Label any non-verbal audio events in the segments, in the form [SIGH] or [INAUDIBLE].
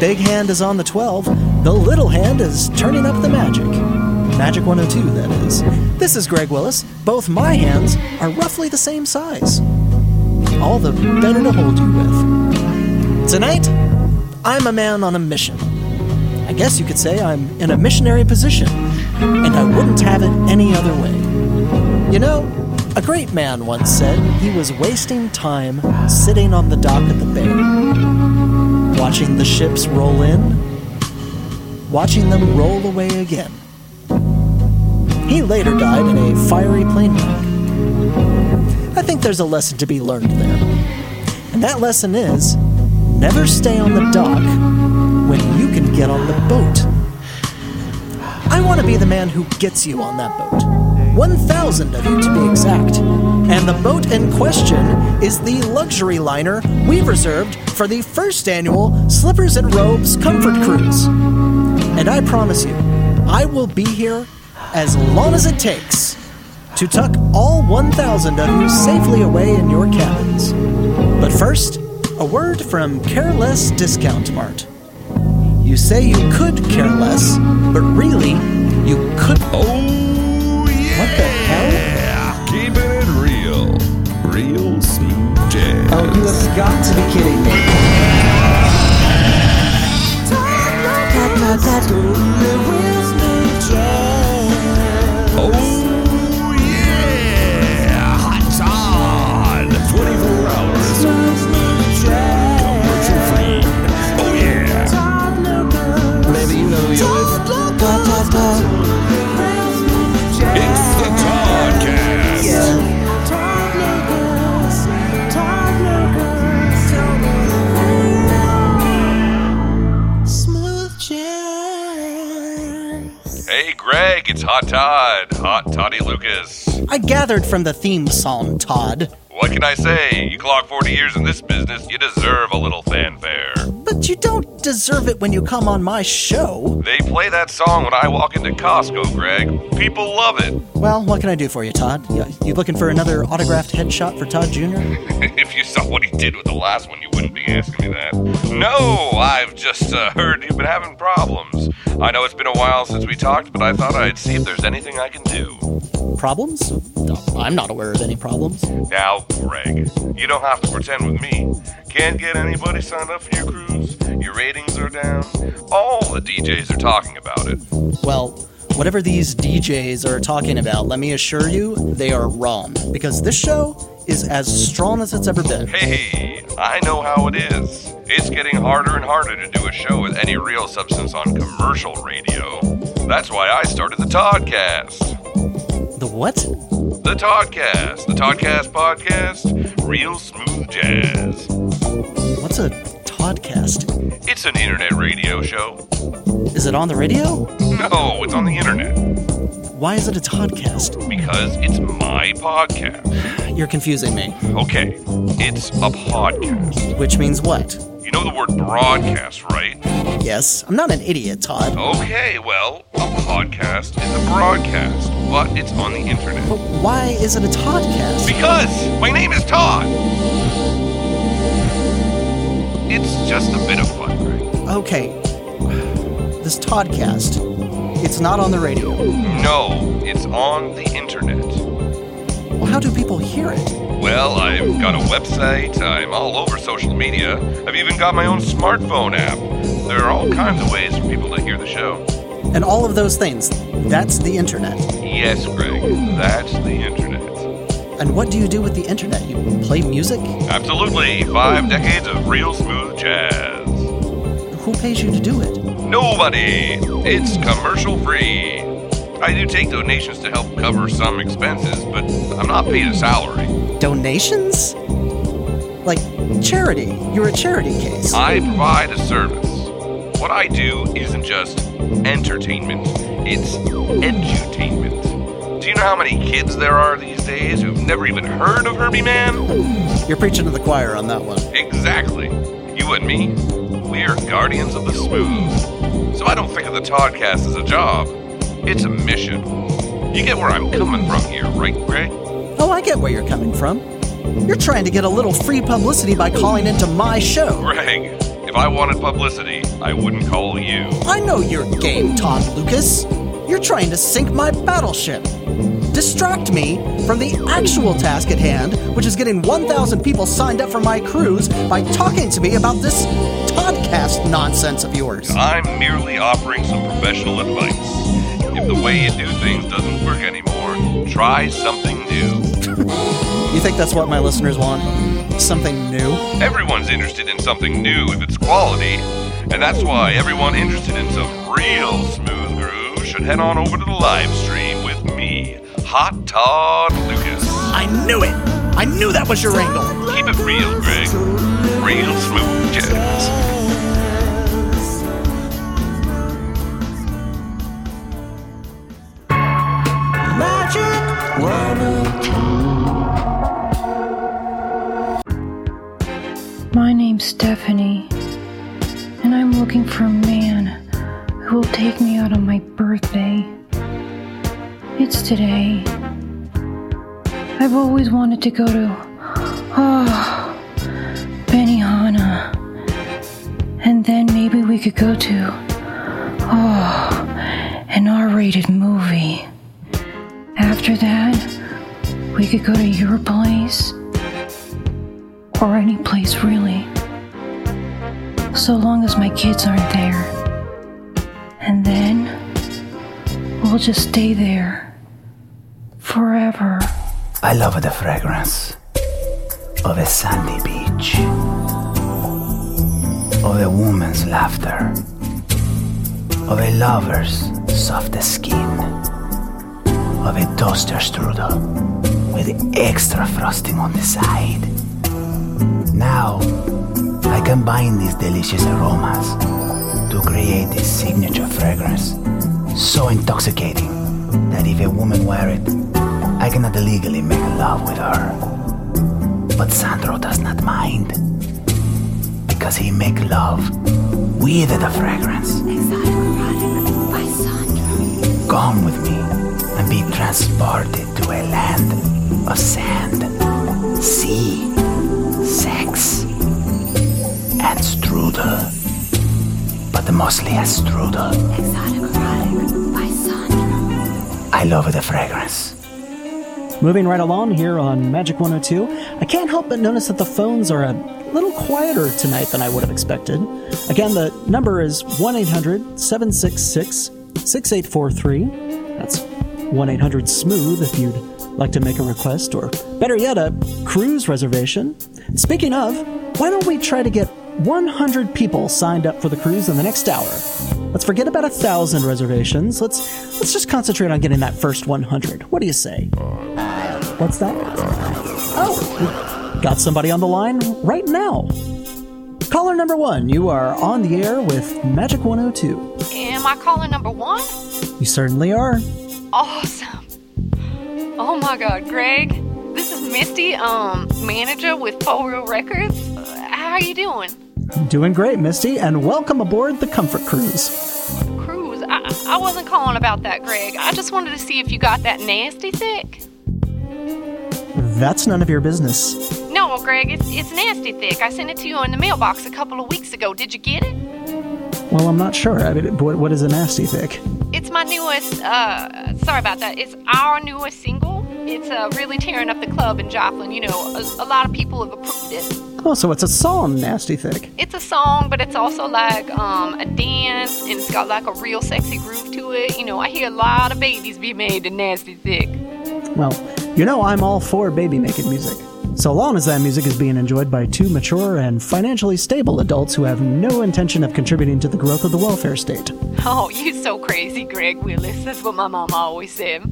big hand is on the 12, the little hand is turning up the magic. Magic 102, that is. This is Greg Willis. Both my hands are roughly the same size. All the better to hold you with. Tonight, I'm a man on a mission. I guess you could say I'm in a missionary position, and I wouldn't have it any other way. You know, a great man once said he was wasting time sitting on the dock at the bay, watching the ships roll in, watching them roll away again. He later died in a fiery plane wreck. I think there's a lesson to be learned there. And that lesson is never stay on the dock when you can get on the boat. I want to be the man who gets you on that boat. 1,000 of you to be exact. And the boat in question is the luxury liner we've reserved for the first annual Slippers and Robes Comfort Cruise. And I promise you, I will be here as long as it takes to tuck all 1,000 of you safely away in your cabins. But first, a word from Careless Discount Mart. You say you could care less, but really, you could. Oh, Real smooth jazz. Oh, you have got to be kidding me. Oh, Hey, Greg, it's Hot Todd. Hot Toddy Lucas. I gathered from the theme song, Todd. What can I say? You clock 40 years in this business, you deserve a little fanfare. But you don't deserve it when you come on my show. They play that song when I walk into Costco, Greg. People love it. Well, what can I do for you, Todd? You, you looking for another autographed headshot for Todd Jr.? [LAUGHS] if you saw what he did with the last one, you wouldn't be asking me that. No, I've just uh, heard you've been having problems. I know it's been a while since we talked, but I thought I'd see if there's anything I can do. Problems? No, I'm not aware of any problems. Now, Greg, you don't have to pretend with me. Can't get anybody signed up for your cruise. Your ratings are down. All the DJs are talking about it. Well, whatever these DJs are talking about, let me assure you, they are wrong. Because this show is as strong as it's ever been. Hey, I know how it is. It's getting harder and harder to do a show with any real substance on commercial radio. That's why I started the Toddcast. The what? The Toddcast. The Toddcast podcast. Real smooth jazz. What's a Toddcast? It's an internet radio show. Is it on the radio? No, it's on the internet. Why is it a podcast? Because it's my podcast. You're confusing me. Okay, it's a podcast. Which means what? You know the word broadcast, right? Yes, I'm not an idiot, Todd. Okay, well, a podcast is a broadcast, but it's on the internet. But why is it a Toddcast? Because my name is Todd. It's just a bit of fun, Greg. Okay. This Toddcast, it's not on the radio. No, it's on the internet. Well, how do people hear it? Well, I've got a website, I'm all over social media, I've even got my own smartphone app. There are all kinds of ways for people to hear the show. And all of those things, that's the internet. Yes, Greg, that's the internet. And what do you do with the internet? You play music? Absolutely, five decades of real smooth jazz. Who pays you to do it? Nobody! It's commercial free. I do take donations to help cover some expenses, but I'm not paid a salary. Donations? Like charity. You're a charity case. I provide a service. What I do isn't just entertainment, it's edutainment. Do you know how many kids there are these days who've never even heard of Herbie Mann? You're preaching to the choir on that one. Exactly. You and me, we're guardians of the smooth. So I don't think of the Toddcast as a job. It's a mission. You get where I'm coming from here, right, Greg? Oh, I get where you're coming from. You're trying to get a little free publicity by calling into my show. Greg, If I wanted publicity, I wouldn't call you. I know your game, Todd Lucas. You're trying to sink my battleship. Distract me from the actual task at hand, which is getting 1,000 people signed up for my cruise by talking to me about this podcast nonsense of yours. I'm merely offering some professional advice. If the way you do things doesn't work anymore, try something new. [LAUGHS] You think that's what my listeners want? Something new? Everyone's interested in something new if it's quality, and that's why everyone interested in some real smooth should head on over to the live stream with me, Hot Todd Lucas. I knew it! I knew that was your angle! Keep it real, Greg. Real smooth jazz. My name's Stephanie, and I'm looking for a man who will take me out on my birthday. It's today. I've always wanted to go to, oh, Benihana. And then maybe we could go to, oh, an R rated movie. After that, we could go to your place or any place really. So long as my kids aren't there. We'll just stay there forever. I love the fragrance of a sandy beach, of a woman's laughter, of a lover's soft skin, of a toaster strudel with extra frosting on the side. Now, I combine these delicious aromas to create a signature fragrance so intoxicating that if a woman wear it, I cannot legally make love with her. But Sandro does not mind because he make love with the fragrance. Come with me and be transported to a land of sand, sea, sex, and strudel. But mostly a strudel. I love the fragrance. Moving right along here on Magic 102, I can't help but notice that the phones are a little quieter tonight than I would have expected. Again, the number is 1 800 766 6843. That's 1 800 Smooth if you'd like to make a request, or better yet, a cruise reservation. Speaking of, why don't we try to get 100 people signed up for the cruise in the next hour? Let's forget about a thousand reservations. Let's let's just concentrate on getting that first 100. What do you say? What's that? Oh, got somebody on the line right now. Caller number one, you are on the air with Magic 102. Am I caller number one? You certainly are. Awesome. Oh my god, Greg. This is Misty, um, manager with Four Real Records. Uh, How are you doing? Doing great, Misty, and welcome aboard the Comfort Cruise. Cruise? I, I wasn't calling about that, Greg. I just wanted to see if you got that nasty thick. That's none of your business. No, Greg, it's, it's nasty thick. I sent it to you in the mailbox a couple of weeks ago. Did you get it? Well, I'm not sure. I mean, what, what is a nasty thick? It's my newest, uh, sorry about that. It's our newest single. It's uh, really tearing up the club in Joplin. You know, a, a lot of people have approved it. Oh, so it's a song, Nasty Thick. It's a song, but it's also like um, a dance, and it's got like a real sexy groove to it. You know, I hear a lot of babies be made to nasty thick. Well, you know I'm all for baby making music. So long as that music is being enjoyed by two mature and financially stable adults who have no intention of contributing to the growth of the welfare state. Oh, you're so crazy, Greg Willis. That's what my mama always said.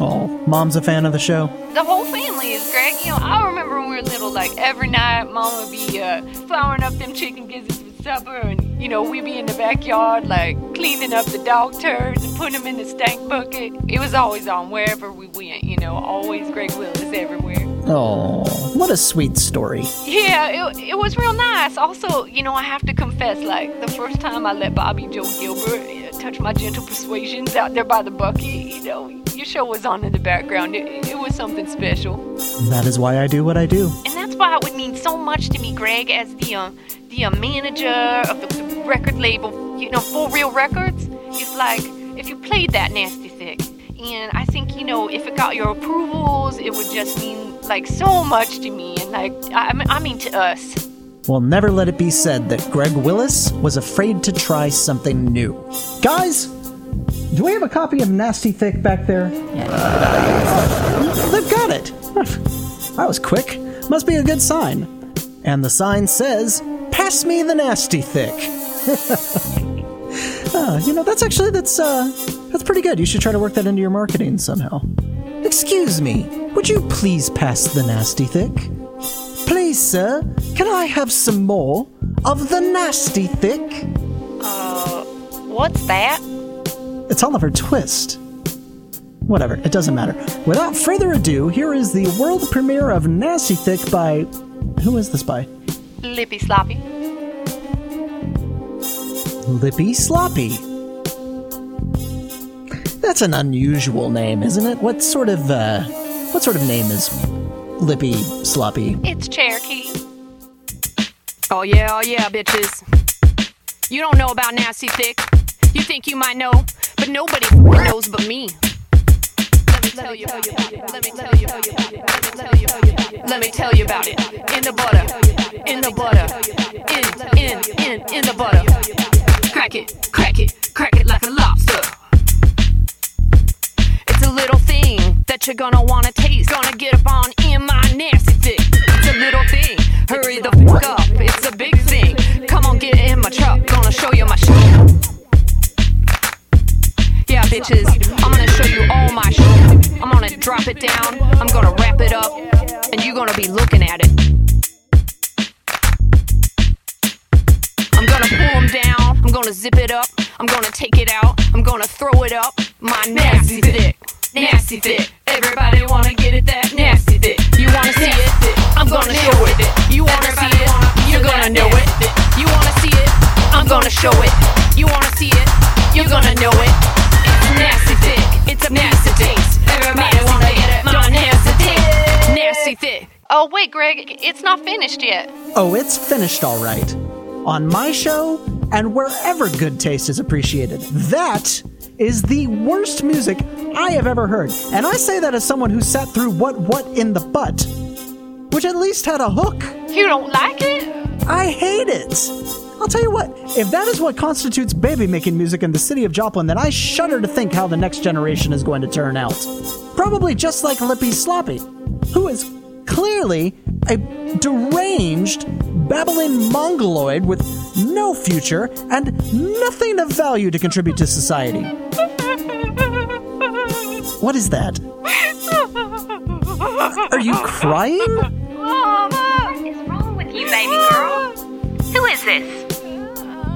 Oh, mom's a fan of the show. The whole family is, Greg. You know, I remember when we were little, like every night, mom would be uh, flouring up them chicken gizzards for supper, and you know, we'd be in the backyard, like cleaning up the dog turds and putting them in the stank bucket. It was always on wherever we went, you know, always Greg Willis everywhere. Oh, what a sweet story. Yeah, it, it was real nice. Also, you know, I have to confess, like, the first time I let Bobby Joe Gilbert uh, touch my gentle persuasions out there by the bucket, you know, your show was on in the background. It, it was something special. That is why I do what I do. And that's why it would mean so much to me, Greg, as the uh, the uh, manager of the, the record label, you know, For Real Records, is like, if you played that nasty thick, and I think, you know, if it got your approvals, it would just mean like so much to me, and like, I, I mean to us. Well, never let it be said that Greg Willis was afraid to try something new. Guys, do we have a copy of Nasty Thick back there? They've got it. That was quick. Must be a good sign. And the sign says, "Pass me the Nasty Thick." uh, [LAUGHS] you know, that's actually that's uh, that's pretty good. You should try to work that into your marketing somehow. Excuse me, would you please pass the Nasty Thick? Please, sir, can I have some more of the Nasty Thick? Uh, what's that? It's Oliver Twist. Whatever, it doesn't matter. Without further ado, here is the world premiere of Nasty Thick by. Who is this by? Lippy Sloppy. Lippy Sloppy. That's an unusual name, isn't it? What sort of, uh. What sort of name is Lippy Sloppy? It's Cherokee. Oh yeah, oh yeah, bitches. You don't know about Nasty Thick. You think you might know, but nobody knows but me. Let me tell you about it. Let me tell you. Let me tell you about it. In the butter. In the butter. In, in, in, in the butter. Crack it, crack it, crack it like a lobster. It's a little thing that you're gonna wanna taste. Gonna get up on in my nasty thick. It's a little thing. Hurry the fuck up. It's a big thing. Come on, get in my truck. Gonna show you my shit. Yeah, bitches, I'm gonna show you all my shit. I'm gonna drop it down, I'm gonna wrap it up, and you're gonna be looking at it. I'm gonna pull them down, gonna zip it up, I'm gonna take it out, I'm gonna throw it up. My nasty thick, nasty thick. Everybody wanna get it that nasty thick. You wanna see it? I'm gonna show it. You wanna see it? You're gonna know it. You wanna see it? I'm gonna show it. You wanna see it? You're gonna know it. It's nasty thick. It's a nasty taste. Everybody wanna get it. My nasty thick. Nasty thick. Oh, wait, Greg, it's not finished yet. Oh, it's finished all right. On my show, and wherever good taste is appreciated. That is the worst music I have ever heard. And I say that as someone who sat through What What in the Butt, which at least had a hook. You don't like it? I hate it. I'll tell you what, if that is what constitutes baby making music in the city of Joplin, then I shudder to think how the next generation is going to turn out. Probably just like Lippy Sloppy, who is clearly a deranged, babbling mongoloid with no future and nothing of value to contribute to society. What is that? Are you crying? What is wrong with you, baby girl? Who is this?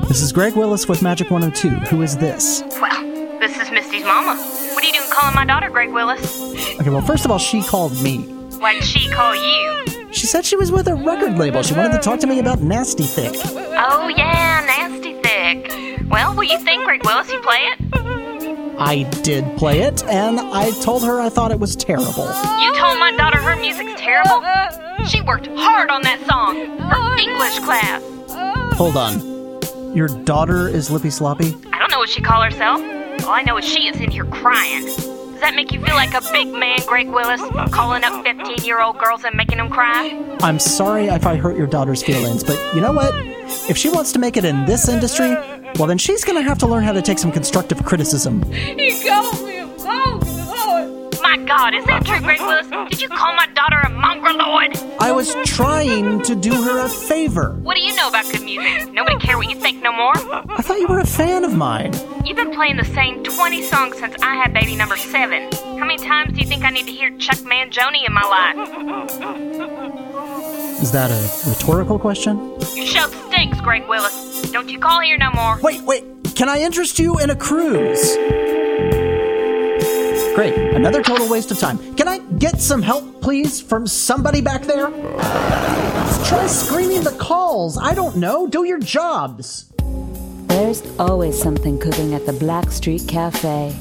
This is Greg Willis with Magic 102. Who is this? Well, this is Misty's mama. What are you doing calling my daughter Greg Willis? Okay, well, first of all, she called me. Why'd she call you? She said she was with a record label. She wanted to talk to me about Nasty Thick. Oh, yeah, nasty thick. Well, what do you think, Greg Willis? You play it? I did play it, and I told her I thought it was terrible. You told my daughter her music's terrible? She worked hard on that song. Her English class. Hold on. Your daughter is Lippy Sloppy? I don't know what she call herself. All I know is she is in here crying. Does that make you feel like a big man, Greg Willis, calling up 15 year old girls and making them cry? I'm sorry if I hurt your daughter's feelings, but you know what? If she wants to make it in this industry, well, then she's gonna have to learn how to take some constructive criticism. He called me a mongoloid. My God, is that true, Greg Willis? Did you call my daughter a mongoloid? I was trying to do her a favor. What do you know about good music? Nobody care what you think no more. I thought you were a fan of mine. You've been playing the same 20 songs since I had baby number seven. How many times do you think I need to hear Chuck Mangione in my life? Is that a rhetorical question? Your show stinks, Greg Willis. Don't you call here no more. Wait, wait. Can I interest you in a cruise? Great. Another total waste of time. Can I get some help, please, from somebody back there? Try screening the calls. I don't know. Do your jobs. There's always something cooking at the Black Street Cafe.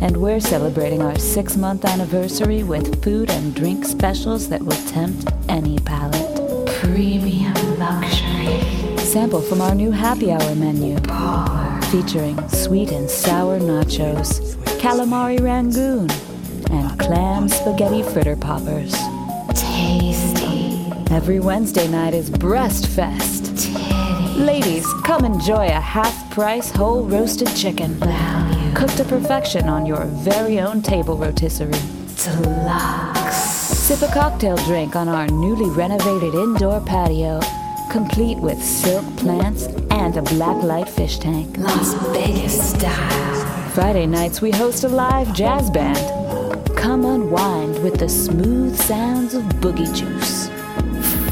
And we're celebrating our six month anniversary with food and drink specials that will tempt any palate. Premium luxury. sample from our new happy hour menu. Featuring sweet and sour nachos, calamari rangoon, and clam spaghetti fritter poppers. Tasty. Every Wednesday night is Breast Fest. Ladies, come enjoy a half price whole roasted chicken. Value. Cooked to perfection on your very own table rotisserie. Deluxe. Sip a cocktail drink on our newly renovated indoor patio, complete with silk plants and a black light fish tank. Las Vegas style. Friday nights, we host a live jazz band. Come unwind with the smooth sounds of boogie juice.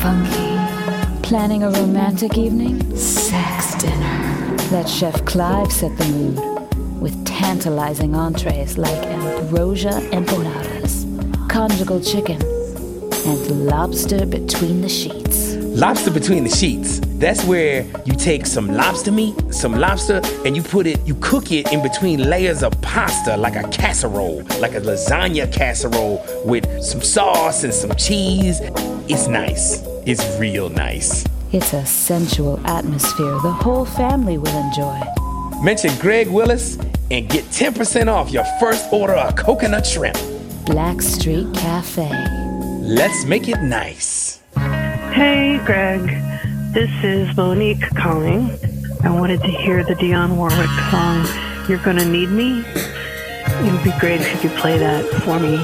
Funky. Planning a romantic evening? Sex dinner. Let Chef Clive set the mood with tantalizing entrees like ambrosia empanadas, conjugal chicken, and lobster between the sheets. Lobster between the sheets. That's where you take some lobster meat, some lobster, and you put it, you cook it in between layers of pasta like a casserole, like a lasagna casserole with some sauce and some cheese. It's nice. It's real nice. It's a sensual atmosphere the whole family will enjoy. Mention Greg Willis and get 10% off your first order of coconut shrimp. Black Street Cafe. Let's make it nice. Hey, Greg. This is Monique calling. I wanted to hear the Dionne Warwick song, You're Gonna Need Me. It would be great if you could play that for me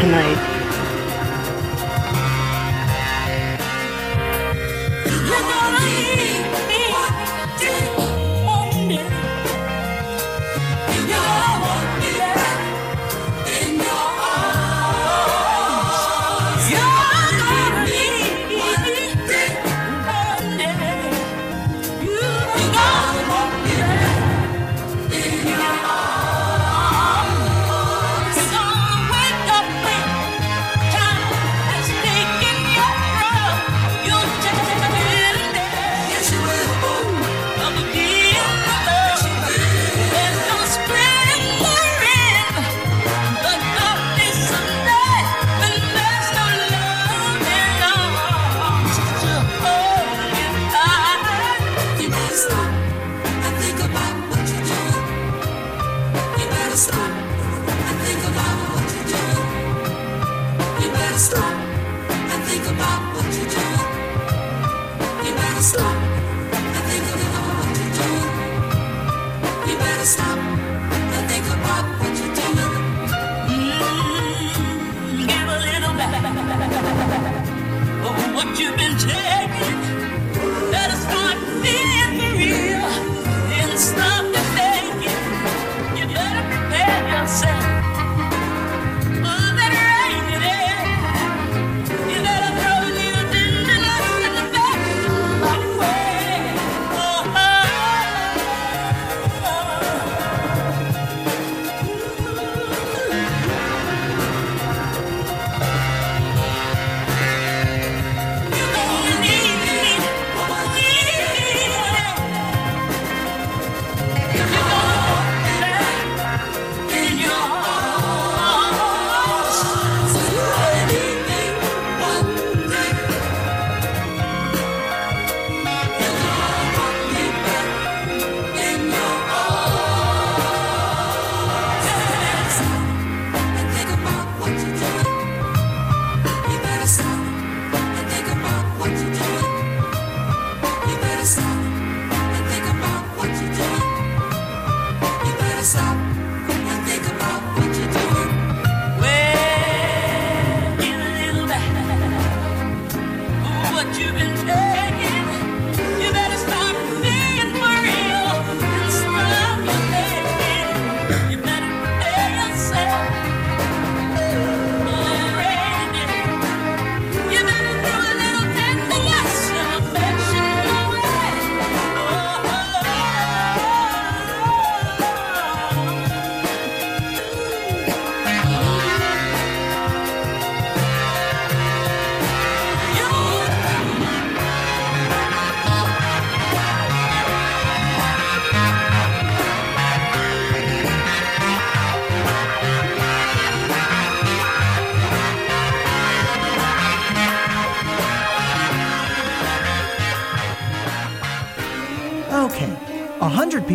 tonight.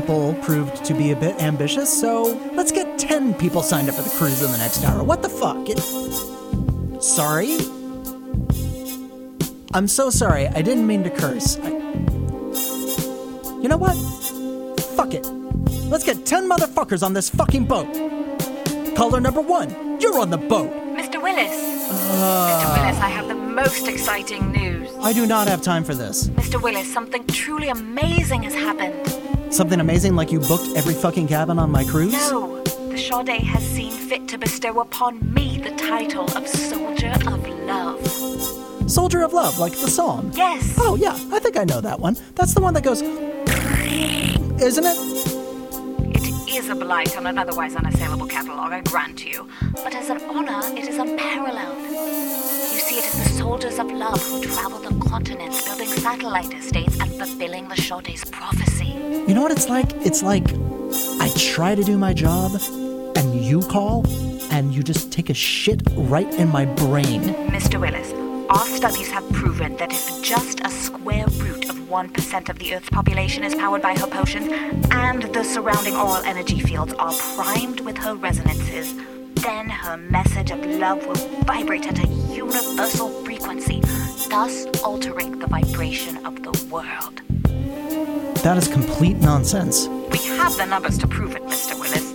People proved to be a bit ambitious, so let's get ten people signed up for the cruise in the next hour. What the fuck? It... Sorry? I'm so sorry. I didn't mean to curse. I... You know what? Fuck it. Let's get ten motherfuckers on this fucking boat. Caller number one, you're on the boat. Mr. Willis. Mr. Uh. Willis, I have the most exciting news. I do not have time for this. Mr. Willis, something truly amazing has happened. Something amazing like you booked every fucking cabin on my cruise? No, the Sade has seen fit to bestow upon me the title of Soldier of Love. Soldier of Love, like the song. Yes. Oh, yeah, I think I know that one. That's the one that goes. Isn't it? It is a blight on an otherwise unassailable catalogue, I grant you. But as an honor, it is unparalleled. Soldiers of love who travel the continents, building satellite estates and fulfilling the Sade's prophecy. You know what it's like? It's like I try to do my job, and you call, and you just take a shit right in my brain. Mr. Willis, our studies have proven that if just a square root of 1% of the Earth's population is powered by her potions, and the surrounding aural energy fields are primed with her resonances, then her message of love will vibrate at a universal frequency, thus altering the vibration of the world. That is complete nonsense. We have the numbers to prove it, Mr. Willis.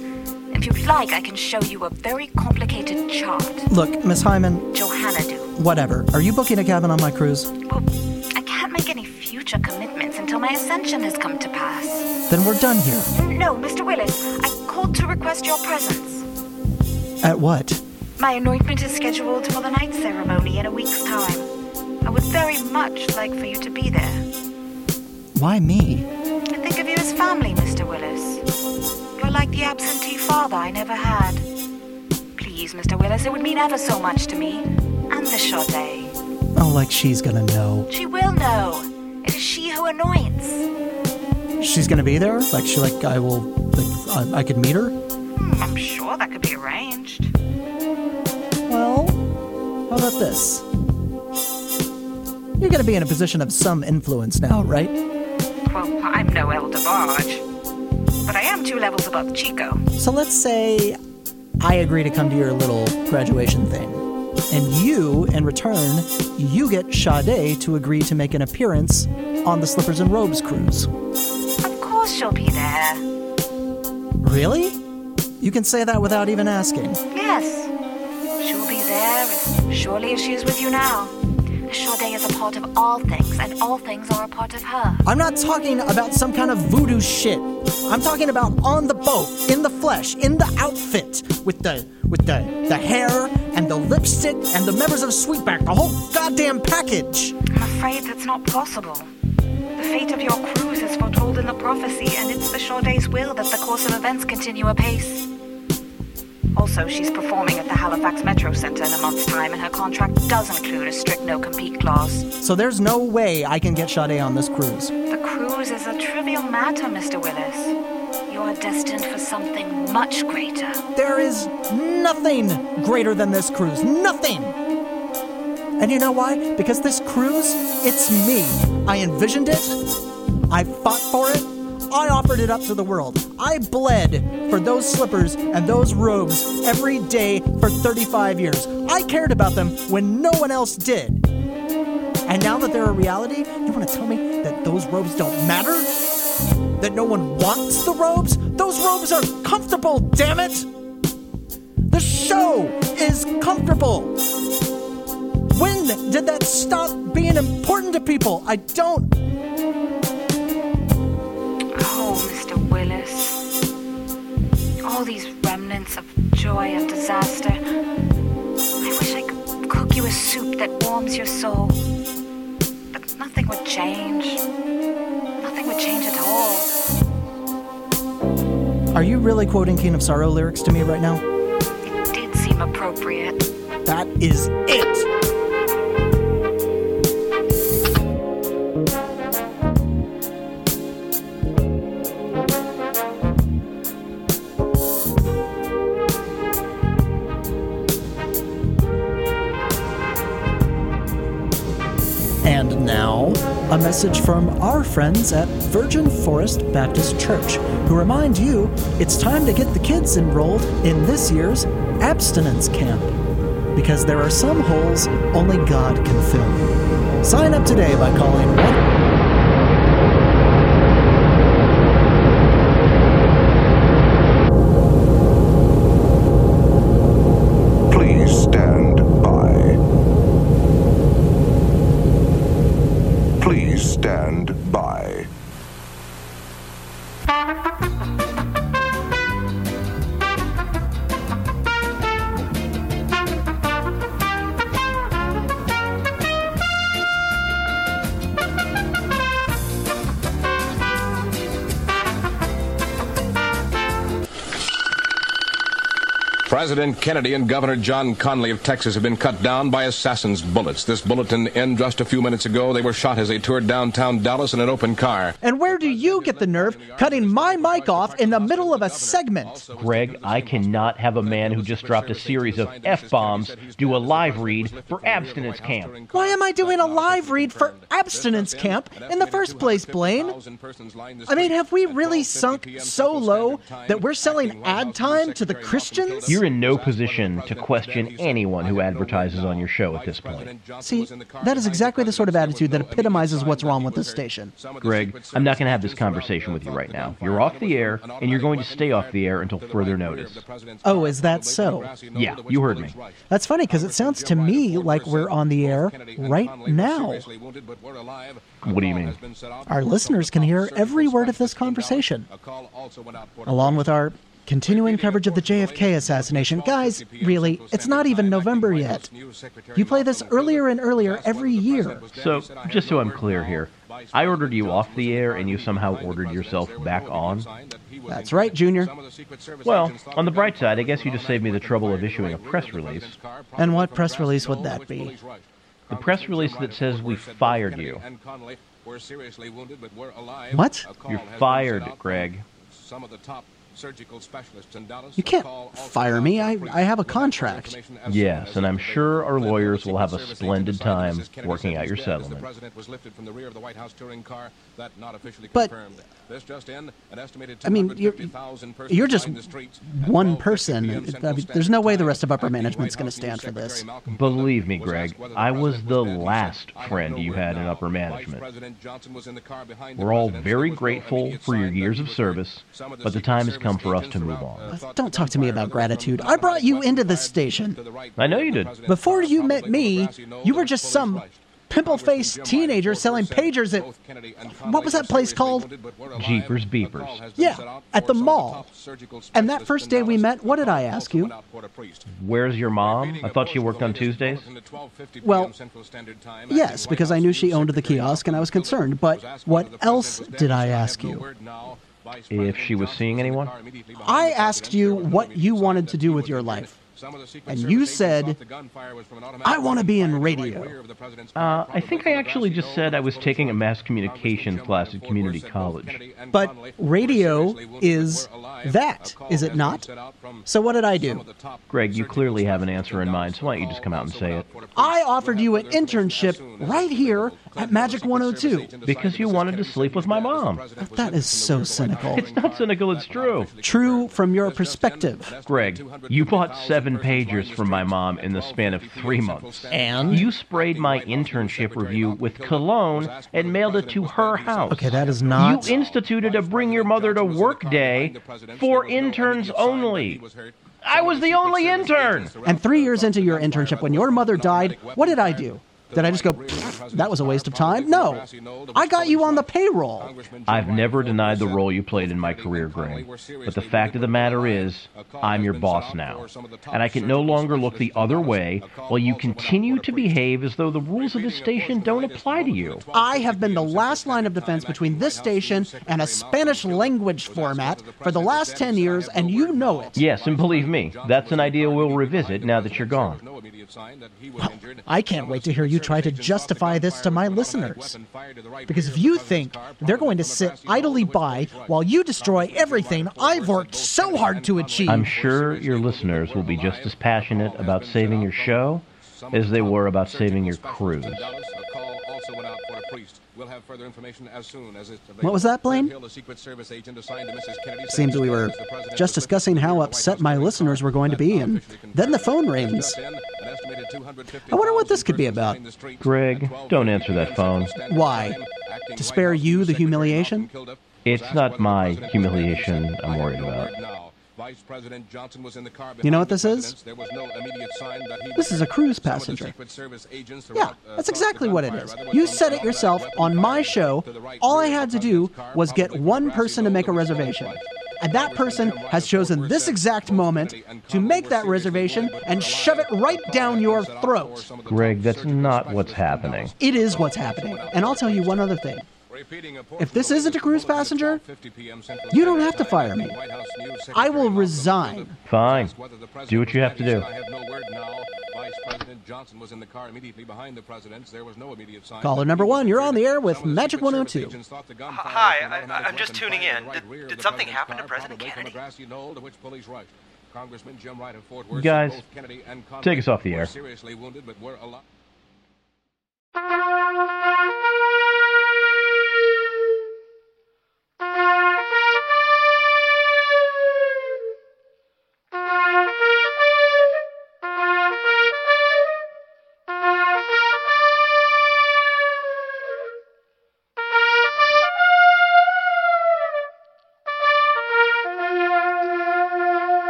If you'd like, I can show you a very complicated chart. Look, Miss Hyman, Johanna do. whatever. Are you booking a cabin on my cruise? Well, I can't make any future commitments until my ascension has come to pass. Then we're done here. No, Mr. Willis, I called to request your presence. At what? My anointment is scheduled for the night ceremony in a week's time. I would very much like for you to be there. Why me? I think of you as family, Mr. Willis. You're like the absentee father I never had. Please, Mr. Willis, it would mean ever so much to me. And the Sade. Oh, like she's gonna know. She will know. It is she who anoints. She's gonna be there? Like, she, like, I will, like, I, I could meet her? Hmm, I'm sure that could be arranged. Well, how about this? You're gonna be in a position of some influence now, right? Well, I'm no Elder Barge. But I am two levels above Chico. So let's say I agree to come to your little graduation thing. And you, in return, you get Sade to agree to make an appearance on the Slippers and Robes cruise. Of course she'll be there. Really? You can say that without even asking. Yes. Surely as she is with you now. Sade is a part of all things, and all things are a part of her. I'm not talking about some kind of voodoo shit. I'm talking about on the boat, in the flesh, in the outfit, with the with the the hair and the lipstick and the members of Sweetback, the whole goddamn package. I'm afraid that's not possible. The fate of your cruise is foretold in the prophecy, and it's the Sade's will that the course of events continue apace. Also, she's performing at the Halifax Metro Center in a month's time, and her contract does include a strict no-compete clause. So there's no way I can get Sade on this cruise. The cruise is a trivial matter, Mr. Willis. You are destined for something much greater. There is nothing greater than this cruise. Nothing. And you know why? Because this cruise, it's me. I envisioned it. I fought for it. I offered it up to the world. I bled for those slippers and those robes every day for 35 years. I cared about them when no one else did. And now that they're a reality, you want to tell me that those robes don't matter? That no one wants the robes? Those robes are comfortable, damn it! The show is comfortable. When did that stop being important to people? I don't. All these remnants of joy and disaster. I wish I could cook you a soup that warms your soul. But nothing would change. Nothing would change at all. Are you really quoting King of Sorrow lyrics to me right now? It did seem appropriate. That is it! Message from our friends at Virgin Forest Baptist Church, who remind you it's time to get the kids enrolled in this year's abstinence camp. Because there are some holes only God can fill. Sign up today by calling 1. President Kennedy and Governor John Connally of Texas have been cut down by assassins' bullets. This bulletin in just a few minutes ago. They were shot as they toured downtown Dallas in an open car. And where do you get the nerve cutting my mic off in the middle of a segment? Greg, I cannot have a man who just dropped a series of F bombs do a live read for abstinence camp. Why am I doing a live read for abstinence camp in the first place, Blaine? I mean, have we really sunk so low that we're selling ad time to the Christians? You're in no position to question anyone who advertises on your show at this point. See, that is exactly the sort of attitude that epitomizes what's wrong with this station. Greg, I'm not going to have this conversation with you right now. You're off the air, and you're going to stay off the air until further notice. Oh, is that so? Yeah, you heard me. That's funny because it sounds to me like we're on the air right now. What do you mean? Our listeners can hear every word of this conversation, along with our continuing coverage of the JFK assassination. Guys, really, it's not even November yet. You play this earlier and earlier every year. So, just so I'm clear here, I ordered you off the air and you somehow ordered yourself back on? That's right, Junior. Well, on the bright side, I guess you just saved me the trouble of issuing a press release. And what press release would that be? The press release that says we fired you. What? You're fired, Greg. You can't fire me. I, I have a contract. Yes, and I'm sure our lawyers will have a splendid time working out your settlement. But, I mean, you're, you're just one person. I mean, there's no way the rest of upper management's going to stand for this. Believe me, Greg, I was the last friend you had in upper management. We're all very grateful for your years of service, but the time has come for us to move on. Don't talk to me about gratitude. I brought you into this station. I know you did. Before you met me, you were just some pimple faced teenager selling pagers at. What was that place called? Jeepers Beepers. Yeah, at the mall. And that first day we met, what did I ask you? Where's your mom? I thought she worked on Tuesdays. Well, yes, because I knew she owned the kiosk and I was concerned. But what else did I ask you? If she was seeing anyone? I asked you what you wanted to do with your life. And you said, I want to be in radio. Uh, I think I actually just said I was taking a mass communications class at community college. But radio is that, is it not? So what did I do? Greg, you clearly have an answer in mind, so why don't you just come out and say it? I offered you an internship right here at Magic 102. Because you wanted to sleep with my mom. That is so cynical. It's not cynical, it's true. True from your perspective. Greg, you bought seven pagers from my mom in the span of three months. And? You sprayed my internship review with cologne and mailed it to her house. Okay, that is not. You instituted a Bring Your Mother to Work Day for interns only. I was the only intern. And three years into your internship, when your mother died, what did I do? Did I just go, that was a waste of time? No. I got you on the payroll. I've never denied the role you played in my career, Graham. But the fact of the matter is, I'm your boss now. And I can no longer look the other way while you continue to behave as though the rules of this station don't apply to you. I have been the last line of defense between this station and a Spanish language format for the last 10 years, and you know it. Yes, and believe me, that's an idea we'll revisit now that you're gone. Well, I can't wait to hear you try to justify this to my listeners. Because if you think they're going to sit idly by while you destroy everything I've worked so hard to achieve. I'm sure your listeners will be just as passionate about saving your show as they were about saving your cruise. We'll have further information as soon as it's available. What was that, Blaine? Hill, Secret Service agent assigned to Mrs. Kennedy, said Seems we were just discussing how upset my listeners were going to be, and then the phone rings. I wonder what this could be about. Greg, don't answer that phone. Why? To spare you the humiliation? It's not my humiliation I'm worried about. Vice President Johnson was in the car You know what this is? There was no immediate sign that he This is a cruise passenger. Yeah, that's exactly what it is. You said it yourself on my show. All I had to do was get one person to make a reservation. And that person has chosen this exact moment to make that reservation and shove it right down your throat. Greg, that's not what's happening. It is what's happening. And I'll tell you one other thing. If this isn't a cruise passenger, you don't have to fire me. I will resign. Fine. Do what you have to do. Caller number one, you're on the air with Magic 102. Hi, I, I'm just tuning in. Did, did something happen to President Kennedy? Guys, take us off the air.